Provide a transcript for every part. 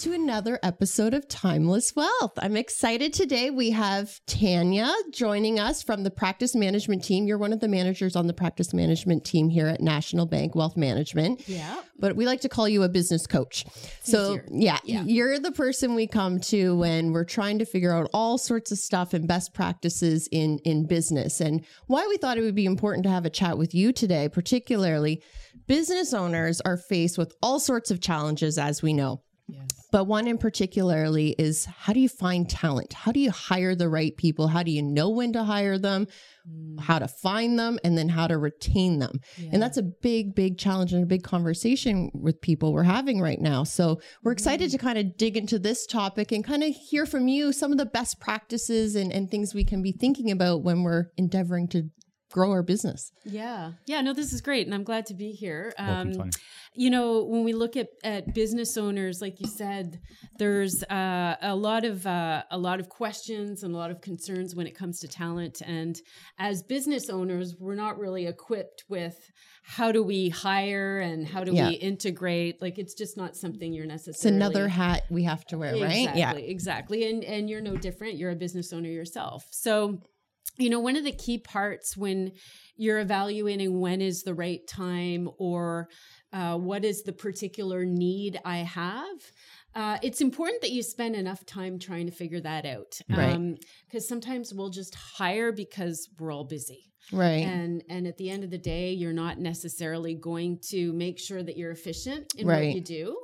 To another episode of Timeless Wealth. I'm excited today. We have Tanya joining us from the practice management team. You're one of the managers on the practice management team here at National Bank Wealth Management. Yeah. But we like to call you a business coach. so, yeah, Yeah. you're the person we come to when we're trying to figure out all sorts of stuff and best practices in in business. And why we thought it would be important to have a chat with you today, particularly business owners are faced with all sorts of challenges as we know. Yes. But one in particularly is how do you find talent? How do you hire the right people? How do you know when to hire them? Mm. How to find them and then how to retain them. And that's a big, big challenge and a big conversation with people we're having right now. So we're excited to mm. kind of dig into this topic and kind of hear from you some of the best practices and, and things we can be thinking about when we're endeavoring to grow our business. Yeah. Yeah. No, this is great. And I'm glad to be here. Welcome, Um, Tanya. you know, when we look at, at business owners, like you said, there's uh, a lot of uh, a lot of questions and a lot of concerns when it comes to talent. And as business owners, we're not really equipped with how do we hire and how do Yeah. we integrate. Like it's just not something you're necessarily. It's another hat we have to wear, right? Exactly, exactly. And and you're no different. You're a business owner yourself. So, you know, one of the key parts when you're evaluating when is the right time or uh, what is the particular need I have. Uh, it's important that you spend enough time trying to figure that out. Right. Because sometimes we'll just hire because we're all busy Right. and and at the end of the day you're not necessarily going to make sure that you're efficient in Right. what you do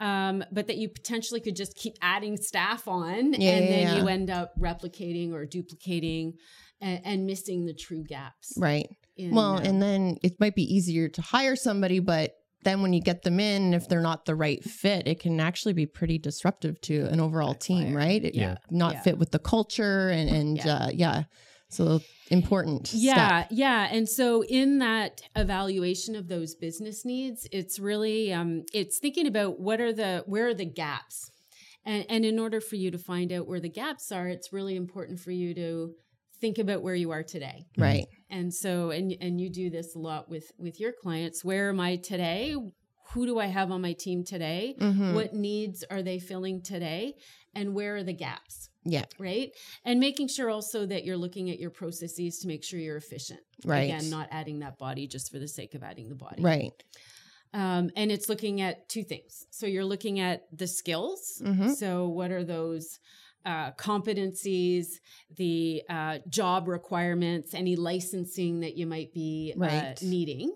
um, but that you potentially could just keep adding staff on Yeah, and yeah, then yeah. you end up replicating or duplicating and, and missing the true gaps right. in, Well, uh, and then it might be easier to hire somebody, but then when you get them in, if they're not the right fit, it can actually be pretty disruptive to an overall team, Backfire. right? It, Yeah. Not Yeah. fit with the culture and, and Yeah. yeah. Uh, yeah. So important. yeah step. yeah and so in that evaluation of those business needs it's really um, it's thinking about what are the where are the gaps and and in order for you to find out where the gaps are it's really important for you to think about where you are today Right. and so and and you do this a lot with with your clients where am i today who do i have on my team today Mhm. what needs are they filling today and where are the gaps Yeah. right and making sure also that you're looking at your processes to make sure you're efficient Right. again not adding that body just for the sake of adding the body Right. um, and it's looking at two things so you're looking at the skills Mhm. so what are those uh, competencies the uh, job requirements any licensing that you might be Right. uh, needing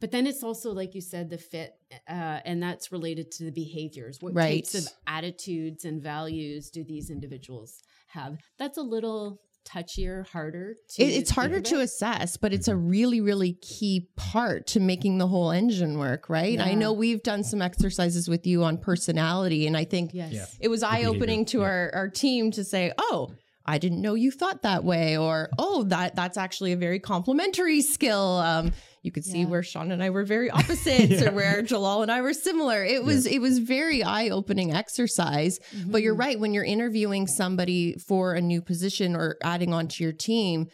but then it's also like you said the fit uh, and that's related to the behaviors what types of attitudes and values do these individuals have that's a little touchier harder to It, it's think harder to assess, but it's a really, really key part to making the whole engine work, right? I know we've done some exercises with you on personality, and I think yes Yeah. it was eye opening to yeah. our, our team to say, oh, I didn't know you thought that way, or oh, that that's actually a very complimentary skill. Um, you could see Yeah. where Sean and I were very opposites, Yeah. or where Jalal and I were similar. It was it was very eye opening exercise. But you're Mhm. right when you're interviewing somebody for a new position or adding onto your team.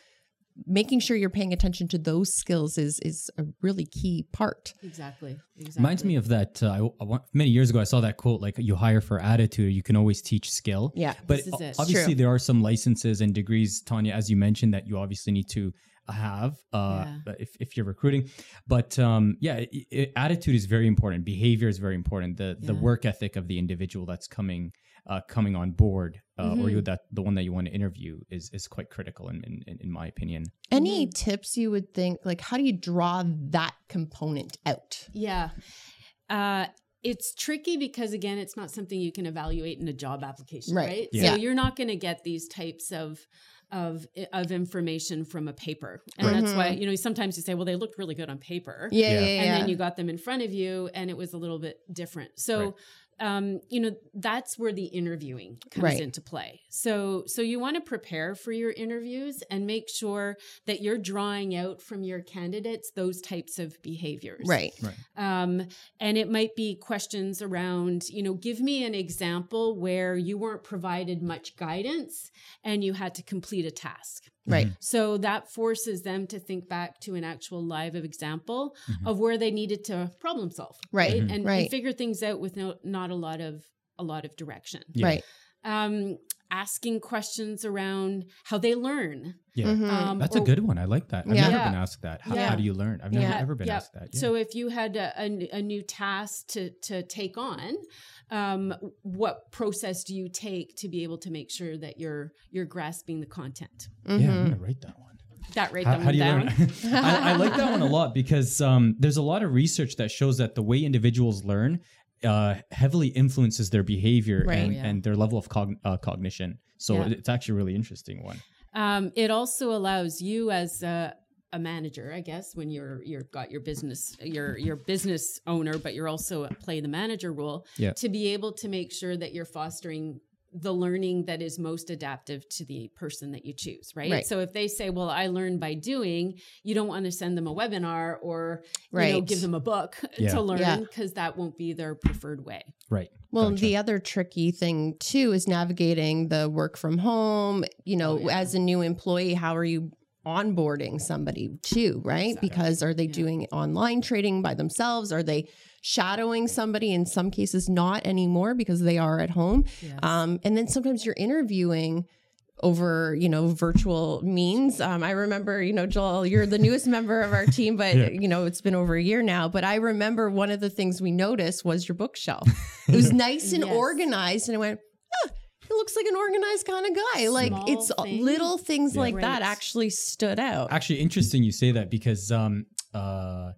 Making sure you're paying attention to those skills is is a really key part. exactly exactly Reminds me of that. Uh, I, I want, many years ago, I saw that quote like, you hire for attitude, you can always teach skill. Yeah. But This is it. obviously, True. there are some licenses and degrees, Tanya, as you mentioned, that you obviously need to have uh, Yeah. if, if you're recruiting. But um, yeah, i i attitude is very important. Behavior is very important. The the work ethic of the individual that's coming uh, coming on board, uh, or Mhm. you that the one that you want to interview is is quite critical in in, in, in my opinion. Any Mm-hmm. tips you would think like how do you draw that component out? Yeah. Uh, it's tricky because again, it's not something you can evaluate in a job application, Right. right? Yeah. So you're not going to get these types of of of information from a paper, and Right. that's why mm-hmm. you know sometimes you say, well, they looked really good on paper, Yeah, yeah, Yeah. yeah. and then you got them in front of you, and it was a little bit different. So. Right. Um, you know that's where the interviewing comes Right. into play. So, so you want to prepare for your interviews and make sure that you're drawing out from your candidates those types of behaviors right. um, and it might be questions around you know give me an example where you weren't provided much guidance and you had to complete a task Right. so that forces them to think back to an actual live example Mhm. of where they needed to problem solve Right. Mhm. And, and figure things out with no, not a lot of a lot of direction. Yeah. Right. Um, asking questions around how they learn. Yeah. Mhm. Um, That's a good one. I like that. I've Yeah. never been asked that. How, Yeah. how do you learn? I've never Yeah. ever been Yeah. asked that. Yeah. So if you had a new task to to take on, um, what process do you take to be able to make sure that you're you're grasping the content? yeah, I'm gonna write that one. That right How, how do you down. learn? I, I like that one a lot because um, there's a lot of research that shows that the way individuals learn uh, heavily influences their behavior Right. and, Yeah. and their level of cogn- uh, cognition. So Yeah. it's actually a really interesting one. Um, it also allows you as a, a manager, I guess, when you're you're got your business, you're your business owner, but you're also play the manager role, Yeah. to be able to make sure that you're fostering the learning that is most adaptive to the person that you choose, right? Right. So if they say, "Well, I learn by doing," you don't want to send them a webinar or you know give them a book Yeah. to learn Yeah. because that won't be their preferred way. Right. Well, Gotcha. the other tricky thing too is navigating the work from home. You know, Oh, yeah. as a new employee, how are you onboarding somebody too, right? Exactly. Because are they Yeah. doing online trading by themselves? Are they shadowing somebody? In some cases, not anymore because they are at home. Yes. Um, and then sometimes you're interviewing over you know virtual means um, i remember you know joel you're the newest member of our team but Yeah. you know it's been over a year now but i remember one of the things we noticed was your bookshelf it was nice and Yes. organized and i went ah, he looks like an organized kind of guy like it's things. little things Yeah. like that actually stood out Actually, interesting you say that because um, uh,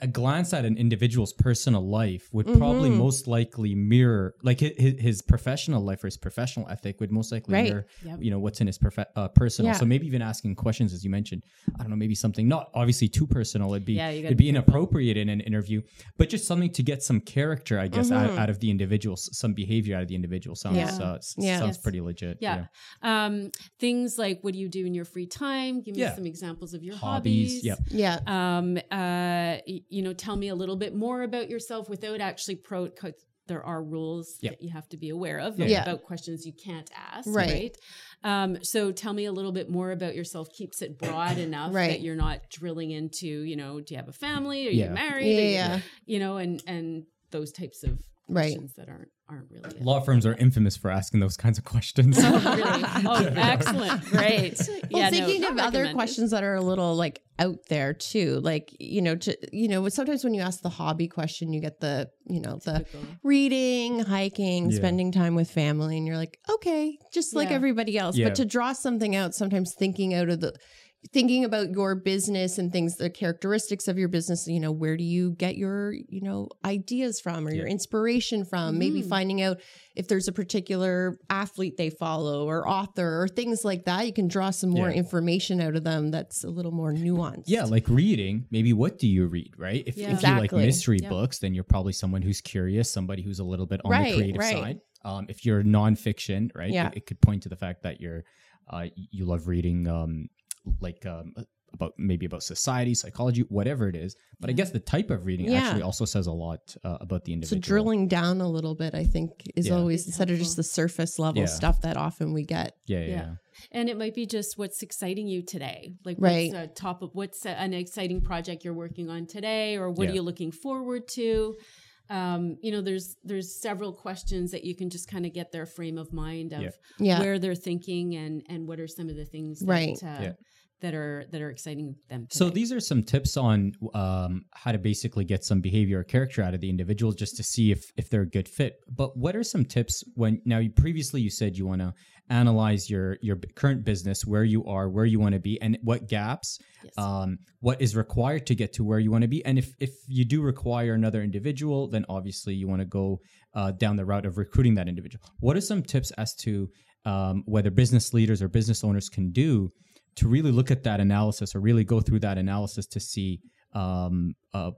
a, glance at an individual's personal life would probably Mhm. most likely mirror, like his, his professional life or his professional ethic would most likely Right. mirror, Yep. you know, what's in his prof- uh, personal. Yeah. So maybe even asking questions, as you mentioned, I don't know, maybe something not obviously too personal. It'd be Yeah, it'd be be inappropriate in an interview, but just something to get some character, I guess, out, Mhm. out of the individual, some behavior out of the individual. Sounds Yeah. uh, Yeah. sounds Yes. pretty legit. Yeah. Um, things like what do you do in your free time? Give me Yeah. some examples of your Hobbies, hobbies. yep. yeah Um, uh, y- you know, tell me a little bit more about yourself without actually pro. 'cause There are rules Yeah. that you have to be aware of Yeah. about questions you can't ask. Right. Right. Um, so tell me a little bit more about yourself. Keeps it broad enough Right. that you're not drilling into, you know, do you have a family? Are Yeah. you married? yeah Are you- yeah You know, and and those types of Right. questions that aren't aren't really Law firms are infamous for asking those kinds of questions. Oh, really? Oh, excellent. Great. Well, Yeah, thinking not of other questions that are a little like out there too, like you know, to, you know, sometimes when you ask the hobby question, you get the you know the Typical. reading, hiking, Yeah. spending time with family, and you're like, okay, just like Yeah. everybody else. Yeah. But to draw something out, sometimes thinking out of the thinking about your business and things the characteristics of your business you know where do you get your you know ideas from or your inspiration from maybe Mhm. finding out if there's a particular athlete they follow or author or things like that you can draw some more Yeah. information out of them that's a little more nuanced Yeah, like reading. Maybe what do you read, right? If, Yeah. if you like mystery Yeah. books, then you're probably someone who's curious, somebody who's a little bit on Right, the creative right. side. Um, if you're nonfiction, right, Yeah. it, it could point to the fact that you're uh, you love reading um, like um, about maybe about society, psychology, whatever it is. But I guess the type of reading Yeah. actually also says a lot uh, about the individual. so drilling down a little bit i think is Yeah. always Is instead of just the surface level Yeah. stuff that often we get yeah, yeah, Yeah. yeah. And it might be just what's exciting you today. Like Right. what's a top of what's a, an exciting project you're working on today or what Yeah. are you looking forward to? Um, you know, there's there's several questions that you can just kind of get their frame of mind of Yeah. yeah where they're thinking and and what are some of the things that Right. uh, Yeah. That are that are exciting them. So these are some tips on um, how to basically get some behavior or character out of the individual, just to see if if they're a good fit. But what are some tips when now? You, previously, you said you want to analyze your your current business, where you are, where you want to be, and what gaps, Yes. um, what is required to get to where you want to be. And if if you do require another individual, then obviously you want to go uh, down the route of recruiting that individual. What are some tips as to um, whether business leaders or business owners can do to really look at that analysis or really go through that analysis to see um, uh,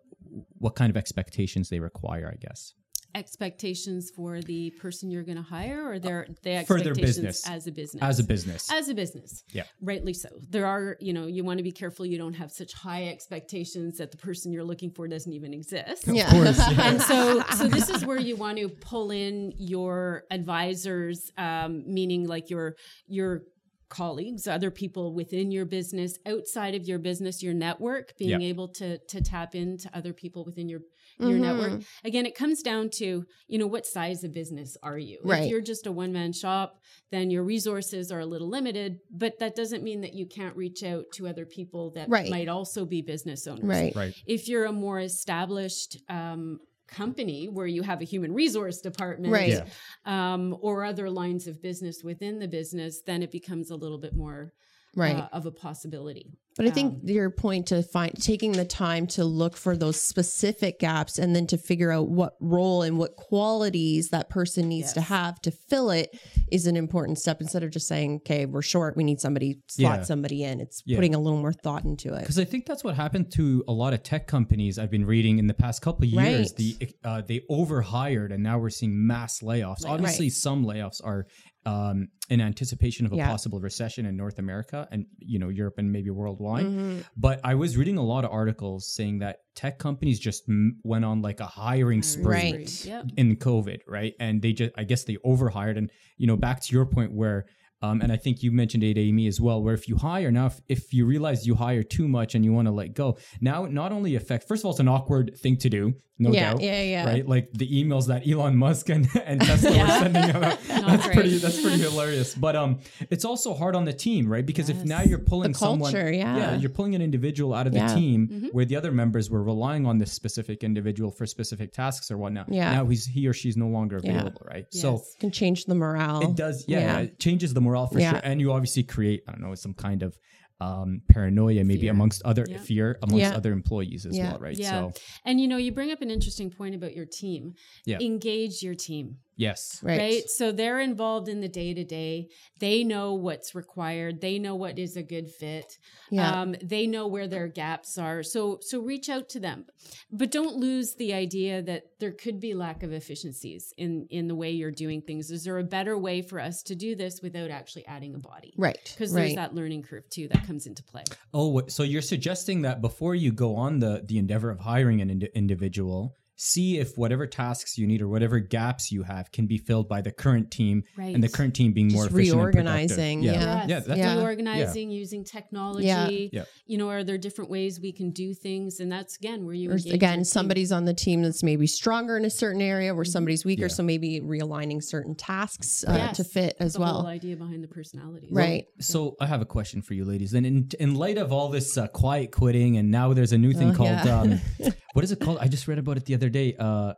what kind of expectations they require, I guess. expectations for the person you're going to hire or their the For their expectations business. as a business As a business. as a business Yeah. rightly so there are you know you want to be careful you don't have such high expectations that the person you're looking for doesn't even exist yeah course, yeah. and so so this is where you want to pull in your advisors um, meaning like your your colleagues, other people within your business, outside of your business, your network, being Yeah. able to to tap into other people within your your Mhm. network. Again, it comes down to, you know, what size of business are you? Right. If you're just a one man shop, then your resources are a little limited, but that doesn't mean that you can't reach out to other people that Right. might also be business owners. Right. Right. If you're a more established um, company where you have a human resource department Right. Yeah. um, or other lines of business within the business, then it becomes a little bit more Right. uh, of a possibility. But I think Um, your point to find taking the time to look for those specific gaps and then to figure out what role and what qualities that person needs to have to fill it is an important step instead of just saying, okay, we're short, we need somebody, slot Yeah. somebody in. It's Yeah. putting a little more thought into it. Because I think that's what happened to a lot of tech companies I've been reading in the past couple of years. Right. The uh, they overhired and now we're seeing mass layoffs. Right. Obviously, Right. some layoffs are um, in anticipation of a Yeah. possible recession in North America and you know Europe and maybe worldwide. Mhm. But I was reading a lot of articles saying that tech companies just m- went on like a hiring spree Right. Yep. in COVID, right? And they just, I guess they overhired. And, you know, back to your point where, um, and I think you mentioned it, Amy, as well, where if you hire now, if, if you realize you hire too much and you want to let go, now it not only affect, first of all, it's an awkward thing to do, no yeah, doubt. yeah, yeah. Right, like the emails that Elon Musk and, and Tesla were sending out. That's great. pretty. That's pretty hilarious. But um, it's also hard on the team, right? Because if now you're pulling The someone, yeah. yeah, you're pulling an individual out of the team Mm-hmm. where the other members were relying on this specific individual for specific tasks or whatnot. Yeah. Now he's he or she's no longer Yeah. available, right? So Yes. Can change the morale. it does, yeah, Yeah. It changes the morale for Yeah. sure, and you obviously create, I don't know, some kind of um, paranoia, maybe Fear. amongst other Yeah. fear amongst Yeah. other employees as Yeah. well, right? Yeah. So And you know, you bring up an interesting point about your team. Yeah. Engage your team. Yes, right. right. So they're involved in the day to day. They know what's required. They know what is a good fit. Yeah. Um, they know where their gaps are. So so reach out to them, but don't lose the idea that there could be lack of efficiencies in in the way you're doing things. Is there a better way for us to do this without actually adding a body? right. Because right. there's that learning curve too that comes into play. Oh, wh- so you're suggesting that before you go on the the endeavor of hiring an indi- individual, see if whatever tasks you need or whatever gaps you have can be filled by the current team, Right. and the current team being more Just efficient and productive. reorganizing, Yeah, yeah. yeah, Yes. that's, Yeah. Reorganizing using technology. Yeah. You know, are there different ways we can do things? And that's again where you or engage again team. somebody's on the team that's maybe stronger in a certain area where somebody's weaker Yeah. so maybe realigning certain tasks uh, Yes. to fit as the well whole idea behind the personalities. right So I have a question for you, ladies. And in in light of all this uh, quiet quitting, and now there's a new thing Oh, called yeah. um, what is it called? I just read about it the other day. Uh,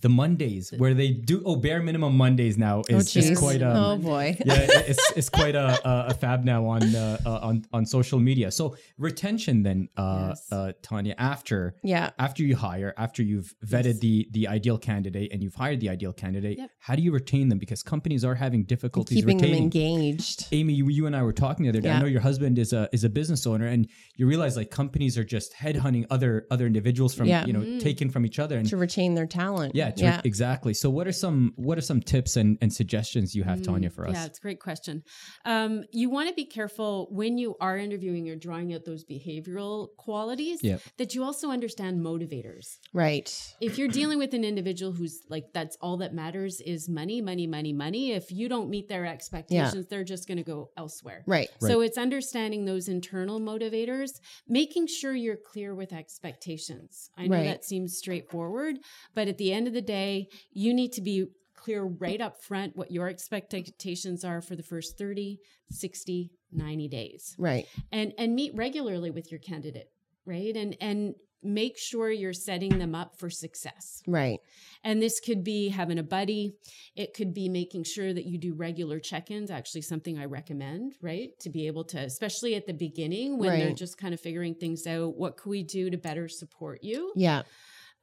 the Mondays, where they do oh bare minimum Mondays now oh is, is geez. quite um, oh boy yeah, it's it's quite a, a, a fab now on uh, uh, on on social media. So retention, then, uh, Yes. uh, Tanya, after yeah after you hire, after you've vetted Yes. the the ideal candidate and you've hired the ideal candidate, Yep. how do you retain them? Because companies are having difficulties keeping them retaining. engaged Amy, you, you and I were talking the other day. I know your husband is a is a business owner, and you realize like companies are just headhunting other other individuals from Yeah. you know Mhm. taken from each other, and to retain their talent yeah, to- yeah exactly. So what are some what are some tips and, and suggestions you have, Tanya, for us? Mm, Yeah, it's a great question. Um, you want to be careful when you are interviewing or drawing out those behavioral qualities Yep. that you also understand motivators. right If you're dealing with an individual who's like, that's all that matters is money, money, money, money. If you don't meet their expectations, they're just going to go elsewhere. right So it's understanding those internal motivators, making sure you're clear with expectations. I know Right. that seems straightforward, but at the end of the day, you need to be clear right up front what your expectations are for the first 30, 60, 90 days. right And and meet regularly with your candidate, right? And and make sure you're setting them up for success. right And this could be having a buddy. It could be making sure that you do regular check ins, actually, something I recommend, right? To be able to, especially at the beginning when they're just kind of figuring things out. What can we do to better support you? yeah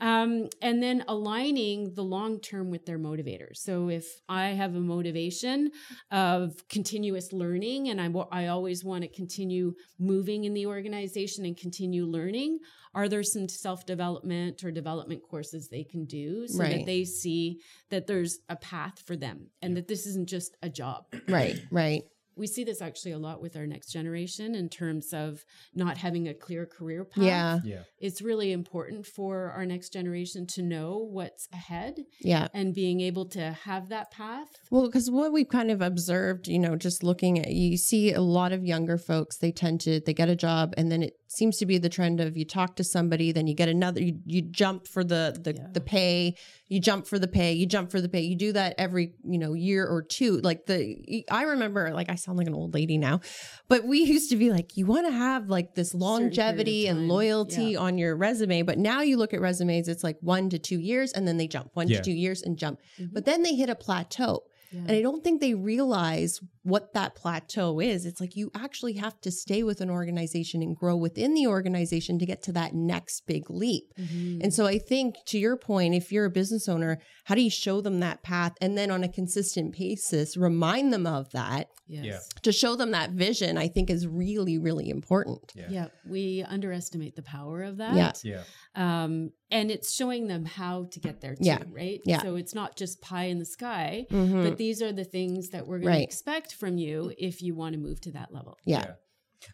Um, and then aligning the long term with their motivators. So if I have a motivation of continuous learning and I, I always want to continue moving in the organization and continue learning, are there some self development or development courses they can do so Right. that they see that there's a path for them and that this isn't just a job? right right we see this actually a lot with our next generation in terms of not having a clear career path. Yeah. Yeah. It's really important for our next generation to know what's ahead Yeah. and being able to have that path. Well, because what we've kind of observed, you know, just looking at, you see a lot of younger folks, they tend to, they get a job and then it seems to be the trend of you talk to somebody, then you get another, you, you jump for the, the, Yeah. the pay, you jump for the pay, you jump for the pay. You do that every, you know, year or two. Like the, I remember, like, I sound like an old lady now, but we used to be like, you want to have like this longevity and loyalty Yeah. on your resume. But now you look at resumes, it's like one to two years and then they jump one Yeah. to two years and jump. Mhm. But then they hit a plateau. Yeah. And I don't think they realize what that plateau is. It's like you actually have to stay with an organization and grow within the organization to get to that next big leap. Mhm. And so I think to your point, if you're a business owner, how do you show them that path and then on a consistent basis remind them of that yes. Yeah. to show them that vision, I think is really, really important. Yeah. Yeah, we underestimate the power of that. Yeah. Yeah. Um, and it's showing them how to get there too, Yeah. right? Yeah. So it's not just pie in the sky, Mhm. but these are the things that we're going Right. to expect from you if you want to move to that level. yeah.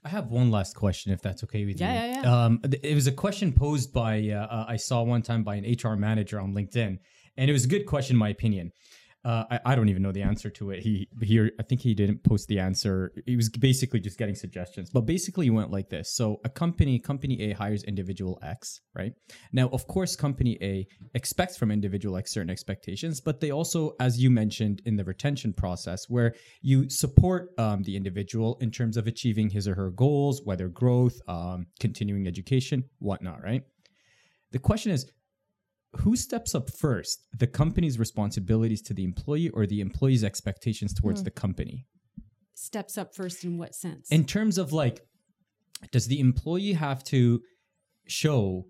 I have one last question, if that's okay with Yeah, you. yeah, yeah. Um, th- it was a question posed by uh, uh, I saw one time by an HR manager on LinkedIn, and it was a good question, in my opinion. Uh, I, I don't even know the answer to it. He he I think he didn't post the answer. He was basically just getting suggestions. But basically, he went like this: So a company, company A hires individual X, right? Now, of course, company A expects from individual X certain expectations, but they also, as you mentioned in the retention process, where you support um, the individual in terms of achieving his or her goals, whether growth, um, continuing education, whatnot, right? The question is, who steps up first? The company's responsibilities to the employee or the employee's expectations towards the company? Steps up first in what sense? In terms of like, does the employee have to show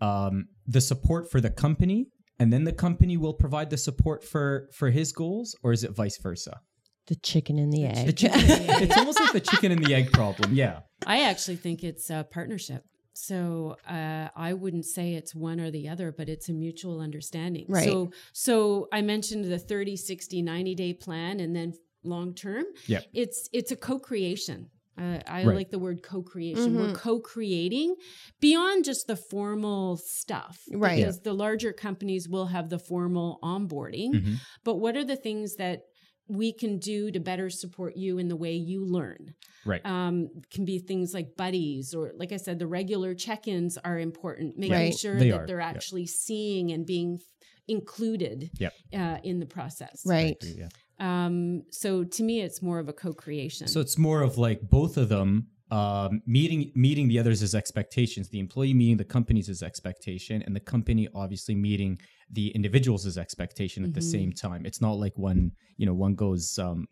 um, the support for the company and then the company will provide the support for for his goals or is it vice versa The chicken and the egg. the chicken, it's almost like the chicken and the egg problem yeah I actually think it's a partnership. So uh, I wouldn't say it's one or the other, but it's a mutual understanding. Right. So so I mentioned the 30, 60, 90 day plan and then long term. Yeah. It's it's a co-creation. Uh, I Right. like the word co-creation. Mhm. We're co-creating beyond just the formal stuff, Right. Because the larger companies will have the formal onboarding, Mhm. but what are the things that we can do to better support you in the way you learn? right um, can be things like buddies or like i said the regular check-ins are important making Right. sure They that are, they're yeah. actually seeing and being included Yep. uh, in the process right. yeah um, so to me it's more of a co-creation So it's more of like both of them um, meeting meeting the others' expectations, the employee meeting the company's expectation, and the company obviously meeting the individual's expectation at the Mhm. same time. It's not like one you know one goes. Um,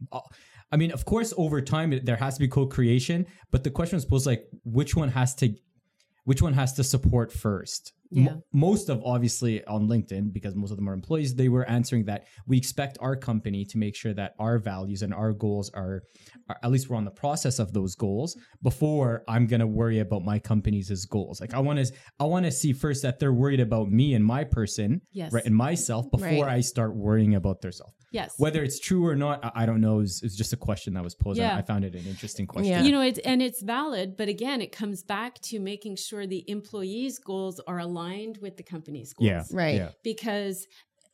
I mean, of course, over time there has to be co-creation, but the question was posed like which one has to which one has to support first. Yeah. most of obviously on LinkedIn because most of them are employees. They were answering that we expect our company to make sure that our values and our goals are, are at least we're on the process of those goals before I'm gonna worry about my company's goals. Like I want to I want to see first that they're worried about me and my person, Yes. right, and myself before Right. I start worrying about their self. yes Whether it's true or not, I, I don't know. It's just a question that was posed. Yeah. I found it an interesting question. Yeah. you know it's and it's valid but again it comes back to making sure the employees goals are aligned with the company's goals Yeah. Right. Yeah. because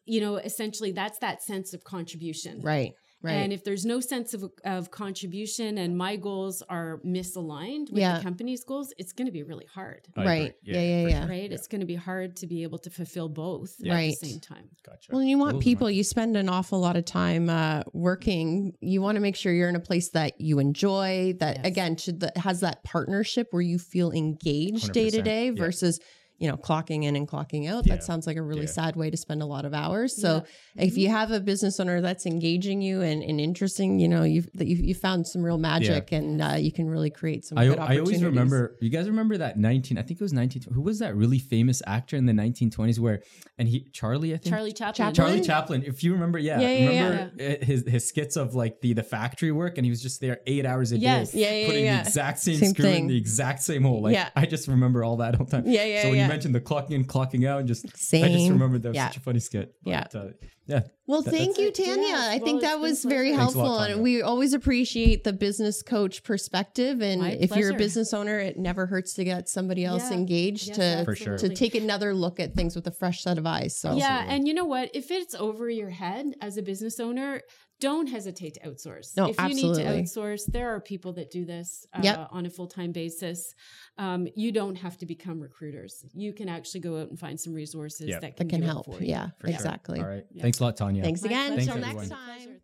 you know essentially that's that sense of contribution Right. Right. And if there's no sense of, of contribution and my goals are misaligned with Yeah. the company's goals, it's going to be really hard, I right. agree. Yeah. Yeah. for Yeah. sure. right? It's going to be hard to be able to fulfill both at Right. the same time. Gotcha. Well, you want Those people, my- you spend an awful lot of time uh, working. You want to make sure you're in a place that you enjoy, that Yes. again, should that has that partnership where you feel engaged day to 100%, day yeah. versus, you know, clocking in and clocking out. Yeah. That sounds like a really Yeah. sad way to spend a lot of hours. So Yeah. if you have a business owner that's engaging you and, and interesting, you know, you've, that you you found some real magic and uh, you can really create some I, good I always remember you guys remember that 19 I think it was 19 who was that really famous actor in the 1920s where and he Charlie I think Charlie Chaplin. Chaplin? Charlie Chaplin if you remember yeah, Yeah, yeah, remember his his skits of like the the factory work and he was just there 8 hours a Yes. day Yeah, yeah, putting yeah. the exact same, Same screw in the exact same hole like Yeah. I just remember all that all the time Yeah, yeah, so when yeah. You mentioned the clocking in clocking out and just I just remembered that was Yeah. such a funny skit Yeah. But, uh, Yeah. Well, That- thank you. Tanya. Yes, I well, think that was very pleasure. Thanks lot, helpful. And we always appreciate the business coach perspective. And My if you're a business owner, it never hurts to get somebody else Yeah. engaged Yes, to For sure. to take another look at things with a fresh set of eyes. So Yeah, Absolutely. and you know what? If it's over your head as a business owner, don't hesitate to outsource. No, if you absolutely. need to outsource, there are people that do this uh, Yep. on a full time basis. Um, you don't have to become recruiters. You can actually go out and find some resources Yep. that can, that can do it help. for you. Yeah, For sure. exactly. All right. Yeah. Thanks a lot, Tanya. Thanks My again. pleasure. Until Thanks, next time.